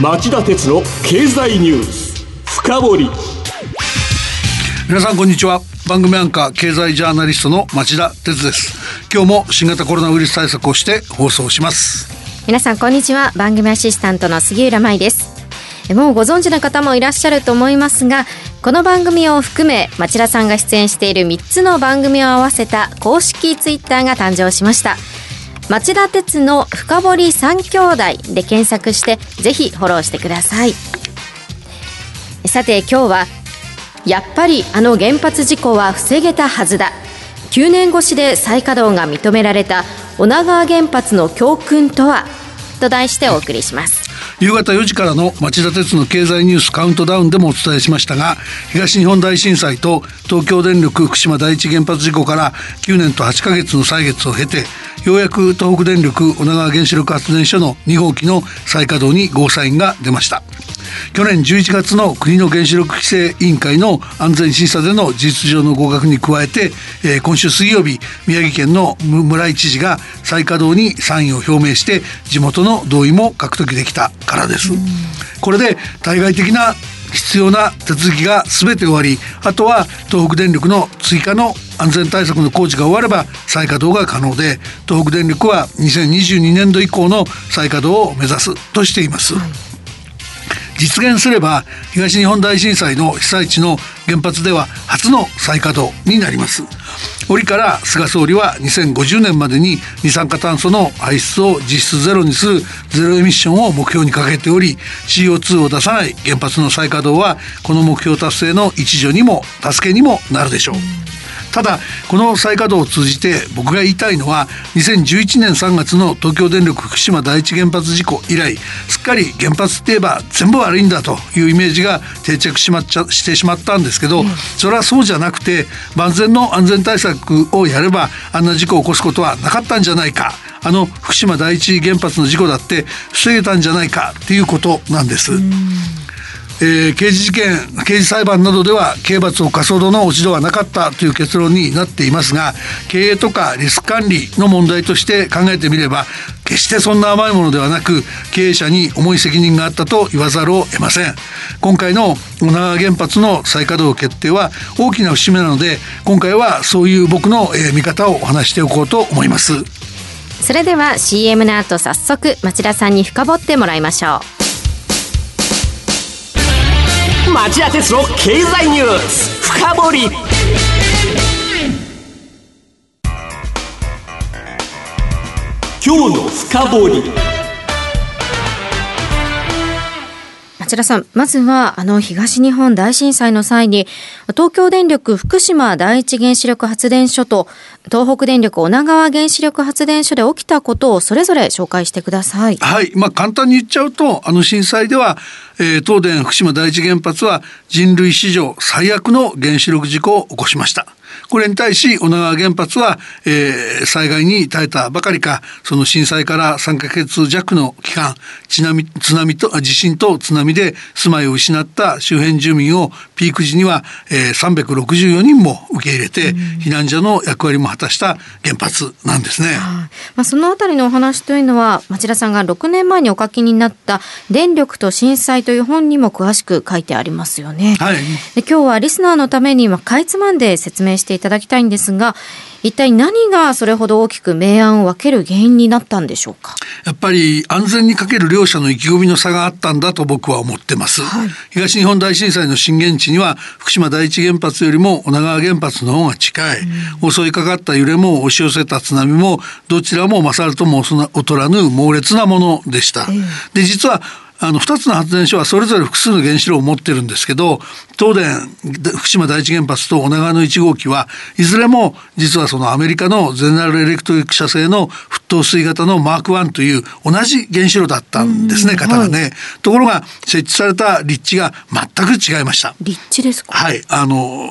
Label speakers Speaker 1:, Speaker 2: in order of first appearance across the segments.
Speaker 1: 町田鉄の経済ニュース深掘り。
Speaker 2: 皆さんこんにちは。番組アンカー経済ジャーナリストの町田鉄です。今日も新型コロナウイルス対策をして放送します。
Speaker 3: 皆さんこんにちは。番組アシスタントの杉浦舞です。もうご存知の方もいらっしゃると思いますがこの番組を含め町田さんが出演している3つの番組を合わせた公式ツイッターが誕生しました町田鉄の深堀三兄弟で検索してぜひフォローしてください。さて今日はやっぱりあの原発事故は防げたはずだ。9年越しで再稼働が認められた女川原発の教訓とは？と題してお送りします。
Speaker 2: 夕方4時からの町田鉄の経済ニュースカウントダウンでもお伝えしましたが東日本大震災と東京電力福島第一原発事故から9年と8ヶ月の歳月を経てようやく東北電力女川原子力発電所の2号機の再稼働にゴーサインが出ました去年11月の国の原子力規制委員会の安全審査での事実上の合格に加えて、えー、今週水曜日宮城県の村井知事が再稼働に賛意を表明して地元の同意も獲得できたからです。これで対外的な必要な手続きが全て終わりあとは東北電力の追加の安全対策の工事が終われば再稼働が可能で東北電力は2022年度以降の再稼働を目指すとしています。はい。実現すれば東日本大震災の被災地の原発では初の再稼働になります。折から菅総理は2050年までに二酸化炭素の排出を実質ゼロにするゼロエミッションを目標に掲げており CO2 を出さない原発の再稼働はこの目標達成の一助にも助けにもなるでしょうただこの再稼働を通じて僕が言いたいのは2011年3月の東京電力福島第一原発事故以来すっかり原発って言えば全部悪いんだというイメージが定着しまっちゃしてしまったんですけど、それはそうじゃなくて万全の安全対策をやればあんな事故を起こすことはなかったんじゃないか。あの福島第一原発の事故だって防げたんじゃないかっていうことなんです。えー、刑事事件刑事裁判などでは刑罰を課すほどの落ち度はなかったという結論になっていますが経営とかリスク管理の問題として考えてみれば決してそんな甘いものではなく経営者に重い責任があったと言わざるを得ません。今回の女川原発の再稼働決定は大きな節目なので今回はそういう僕の、え、見方をお話しておこうと思います。
Speaker 3: それでは CM の後早速町田さんに深掘ってもらいましょう。
Speaker 1: 町田鉄の経済ニュース。深掘り。今日の深掘り。
Speaker 3: 田さん、まずはあの東日本大震災の際に東京電力福島第一原子力発電所と東北電力女川原子力発電所で起きたことをそれぞれ紹介してください。
Speaker 2: はい、まあ簡単に言っちゃうとあの震災では、えー、東電福島第一原発は人類史上最悪の原子力事故を起こしました。これに対し女川原発は、えー、災害に耐えたばかりかその震災から3か月弱の期間津波津波と地震と津波で住まいを失った周辺住民をピーク時には、えー、364人も受け入れて、避難所の役割も果たした原発なんですね。
Speaker 3: まあ、そのあたりのお話というのは町田さんが6年前にお書きになった「電力と震災」という本にも詳しく書いてありますよね。
Speaker 2: はい、
Speaker 3: で今日はリスナーのためにかいつまんで説明していただきたいんですが一体何がそれほど大きく明暗を分ける原因になったんでしょうか？
Speaker 2: やっぱり安全にかける両者の意気込みの差があったんだと僕は思ってます、はい、東日本大震災の震源地には福島第一原発よりも女川原発の方が近い、うん、襲いかかった揺れも押し寄せた津波もどちらも勝るとも劣らぬ猛烈なものでした、えー、で実はあの2つの発電所はそれぞれ複数の原子炉を持ってるんですけど東電福島第一原発と女川の1号機はいずれも実はそのアメリカのゼネラルエレクトリック社製の沸騰水型のマーク1という同じ原子炉だったんですね型がね、はい、ところが設置された立地が全く違いました。
Speaker 3: 立地ですか？
Speaker 2: はい。あの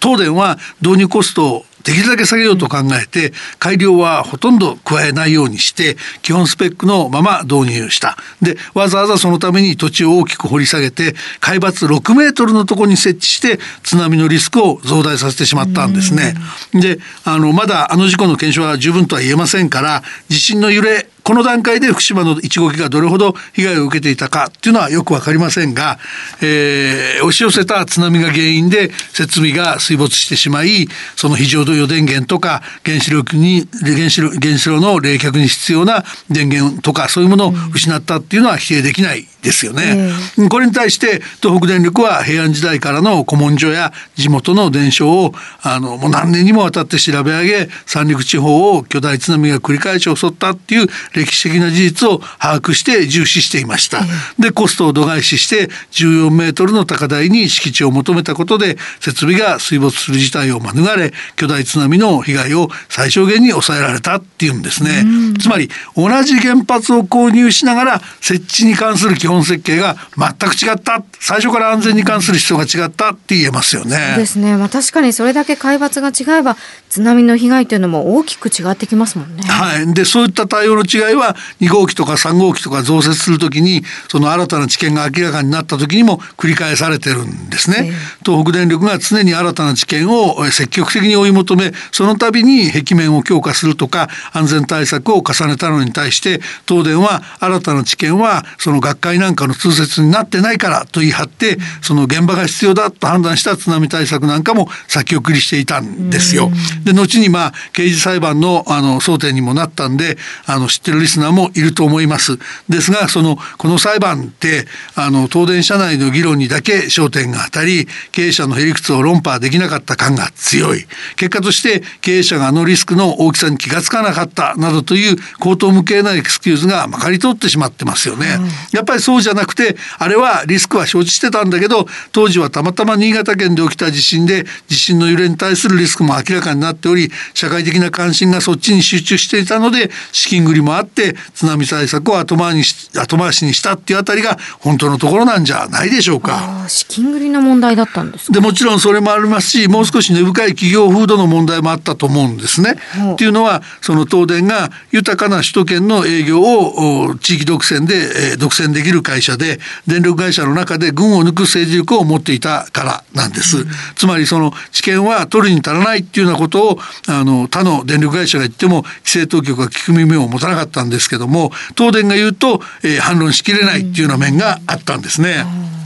Speaker 2: 東電は導入コストできるだけ下げようと考えて改良はほとんど加えないようにして基本スペックのまま導入したでわざわざそのために土地を大きく掘り下げて海抜6メートルのところに設置して津波のリスクを増大させてしまったんですね。であのまだあの事故の検証は十分とは言えませんから地震の揺れこの段階で福島の1号機がどれほど被害を受けていたかっていうのはよくわかりませんが、えー、押し寄せた津波が原因で設備が水没してしまいその非常用電源とか原子力に原子炉原子炉の冷却に必要な電源とかそういうものを失ったっていうのは否定できない。ですよね、うん、これに対して東北電力は平安時代からの古文書や地元の伝承をあのもう何年にもわたって調べ上げ三陸地方を巨大津波が繰り返し襲ったっていう歴史的な事実を把握して重視していました、でコストを度外視して14メートルの高台に敷地を求めたことで設備が水没する事態を免れ巨大津波の被害を最小限に抑えられたっていうんですね、つまり同じ原発を購入しながら設置に関する基本設計が全く違った。最初から安全に関する必要が違った。って言えますよね。
Speaker 3: そうですね。まあ確かにそれだけ海抜が違えば津波の被害というのも大きく違ってきますもんね。
Speaker 2: はい。でそういった対応の違いは2号機とか3号機とか増設するときにその新たな知見が明らかになった時にも繰り返されてるんですね、えー、東北電力が常に新たな知見を積極的に追い求めその度に壁面を強化するとか安全対策を重ねたのに対して東電は新たな知見はその学会なんかの通説になってないからと言い張ってその現場が必要だと判断した津波対策なんかも先送りしていたんですよ。で後にまあ刑事裁判のあの争点にもなったんであの知ってるリスナーもいると思います。ですがそのこの裁判ってあの東電社内の議論にだけ焦点が当たり経営者のへりくつを論破できなかった感が強い結果として経営者があのリスクの大きさに気が付かなかったなどという口頭無形なエクスキューズがまかり通ってしまってますよね。うん、やっぱりそうじゃなくてあれはリスクは承知してたんだけど当時はたまたま新潟県で起きた地震で地震の揺れに対するリスクも明らかになっており社会的な関心がそっちに集中していたので資金繰りもあって津波対策を後回にし後回しにしたっていうあたりが本当のところなんじゃないでしょうか。
Speaker 3: 資金繰りの問題だったんです
Speaker 2: でもちろんそれもありますしもう少し根深い企業風土の問題もあったと思うんですね。っていうのはその東電が豊かな首都圏の営業を地域独占で、えー、独占できる会社で電力会社の中で群を抜く政治力を持っていたからなんです。うん、つまりその知見は取るに足らないっていうようなことをあの他の電力会社が言っても規制当局は聞く耳を持たなかったんですけども東電が言うと、えー、反論しきれないっていうような面があったんですね。うん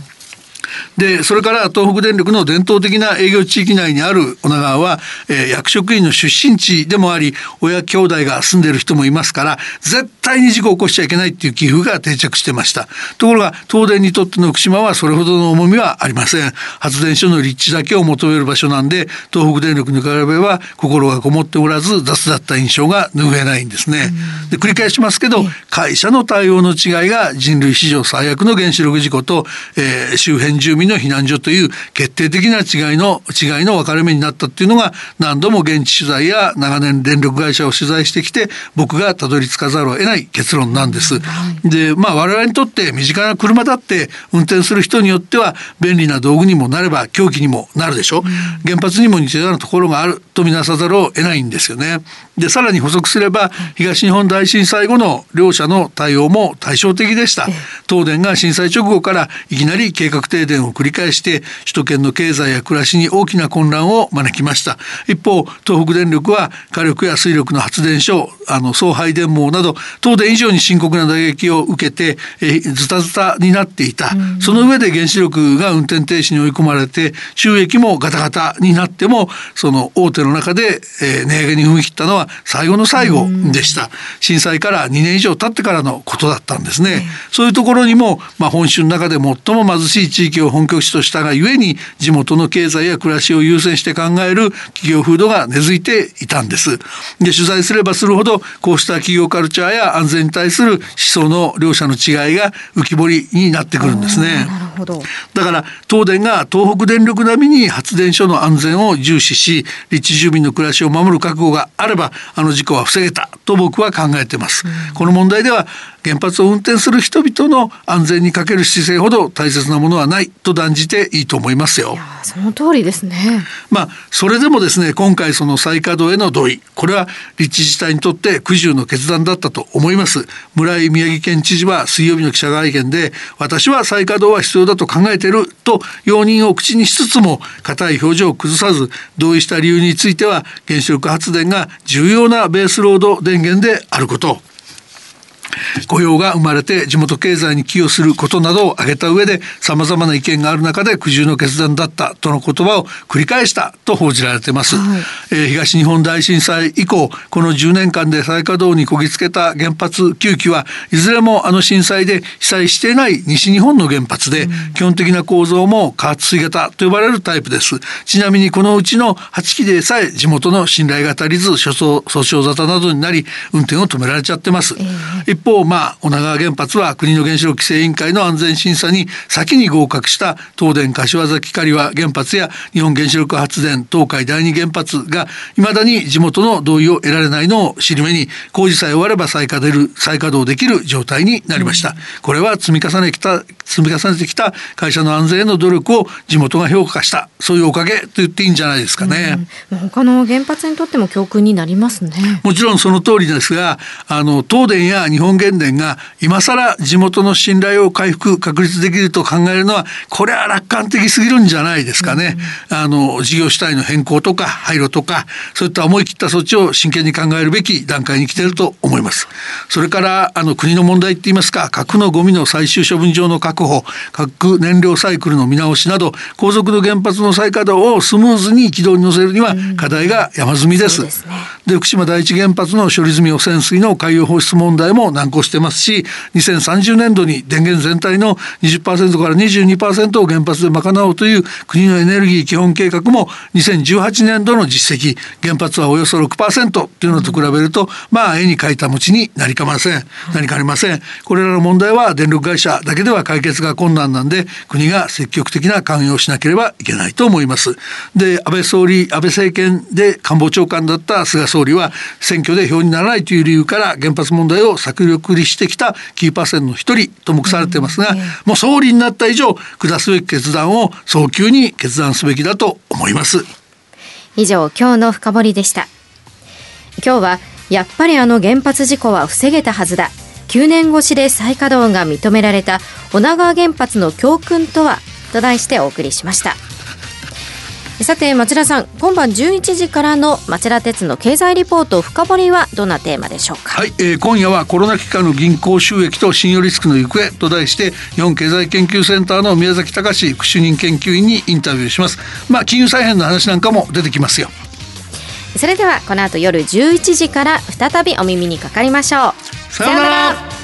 Speaker 2: でそれから東北電力の伝統的な営業地域内にある女川は、えー、役職員の出身地でもあり親兄弟が住んでる人もいますから絶対に事故を起こしちゃいけないっていう寄付が定着してました。ところが東電にとっての福島はそれほどの重みはありません。発電所の立地だけを求める場所なんで東北電力に比べば心がこもっておらず雑だった印象が拭えないんですね。で繰り返しますけど会社の対応の違いが人類史上最悪の原子力事故と、えー、周辺住民の避難所という決定的な違いの違いの分かれ目になったっていうのが何度も現地取材や長年電力会社を取材してきて僕がたどり着かざるを得ない結論なんです。でまあ我々にとって身近な車だって運転する人によっては便利な道具にもなれば凶器にもなるでしょ。原発にも似たようなところがあるとみなさざるを得ないんですよね。でさらに補足すれば東日本大震災後の両者の対応も対照的でした。東電が震災直後からいきなり計画停電を繰り返して首都圏の経済や暮らしに大きな混乱を招きました。一方東北電力は火力や水力の発電所あの送配電網など東電以上に深刻な打撃を受けてえズタズタになっていた、その上で原子力が運転停止に追い込まれて収益もガタガタになってもその大手の中で、え値上げに踏み切ったのは最後の最後でした、震災から2年以上経ってからのことだったんですね、そういうところにも、まあ、本州の中で最も貧しい地域を本拠地としたがゆえに地元の経済や暮らしを優先して考える企業風土が根付いていたんです。で取材すればするほどこうした企業カルチャーや安全に対する思想の両者の違いが浮き彫りになってくるんですね。だから東電が東北電力並みに発電所の安全を重視し立地住民の暮らしを守る覚悟があればあの事故は防げたと僕は考えてます。この問題では原発を運転する人々の安全にかける姿勢ほど大切なものはないと断じていいと思いますよ。
Speaker 3: その通りですね。
Speaker 2: まあそれでもですね今回その再稼働への同意これは立地自治体にとって苦渋の決断だったと思います。村井宮城県知事は水曜日の記者会見で私は再稼働は必要だと考えていると容認を口にしつつも固い表情を崩さず同意した理由については原子力発電が重要なベースロード電源であること雇用が生まれて地元経済に寄与することなどを挙げた上で様々な意見がある中で苦渋の決断だったとの言葉を繰り返したと報じられています、はい、えー、東日本大震災以降この10年間で再稼働にこぎつけた原発9基はいずれもあの震災で被災していない西日本の原発で、基本的な構造も加圧水型と呼ばれるタイプです。ちなみにこのうちの8基でさえ地元の信頼が足りず訴訟沙汰などになり運転を止められちゃってます、えー、一方まあ女川原発は国の原子力規制委員会の安全審査に先に合格した東電柏崎刈羽原発や日本原子力発電東海第二原発がいまだに地元の同意を得られないのを尻目に工事さえ終われば再稼働再稼働できる状態になりました、これは積み重ねきた積み重ねてきた会社の安全への努力を地元が評価した。そういうおかげと言っていいんじゃないですかね、
Speaker 3: うん、他の原発にとっても教訓になりますね。
Speaker 2: もちろんその通りですがあの東電や日本原電が今更地元の信頼を回復確立できると考えるのはこれは楽観的すぎるんじゃないですかね、うん、あの事業主体の変更とか廃炉とかそういった思い切った措置を真剣に考えるべき段階に来ていると思います。それからあの国の問題って言いますか核のゴミの最終処分場の確保核燃料サイクルの見直しなど後続の原発の再稼働をスムーズに軌道に乗せるには課題が山積みです。うん、で、ね、福島第一原発の処理済み汚染水の海洋放出問題も難航してますし2030年度に電源全体の20%から22%を原発で賄おうという国のエネルギー基本計画も2018年度の実績原発はおよそ6%っていうのと比べるとまあ絵に描いた餅になりかません。何かありません。これらの問題は電力会社だけでは解決が困難なんで国が積極的な関与をしなければいけないと思います。で安倍総理安倍政権で官房長官だった菅総理は選挙で票にならないという理由から原発問題を策略にしてきたキーパーセンの一人と目されてますが、うん、もう総理になった以上下すべき決断を早急に決断すべきだと思います。
Speaker 3: 以上今日の深掘りでした。今日はやっぱりあの原発事故は防げたはずだ9年越しで再稼働が認められた女川原発の教訓とはと題してお送りしました。さて町田さん今晩11時からの町田鉄の経済リポート深掘りはどんなテーマでしょうか？
Speaker 2: はい、えー、今夜はコロナ期間の銀行収益と信用リスクの行方と題して日本経済研究センターの宮崎隆副主任研究員にインタビューします。まあ金融再編の話なんかも出てきますよ。
Speaker 3: それではこの後夜11時から再びお耳にかかりましょ
Speaker 2: うさよなら。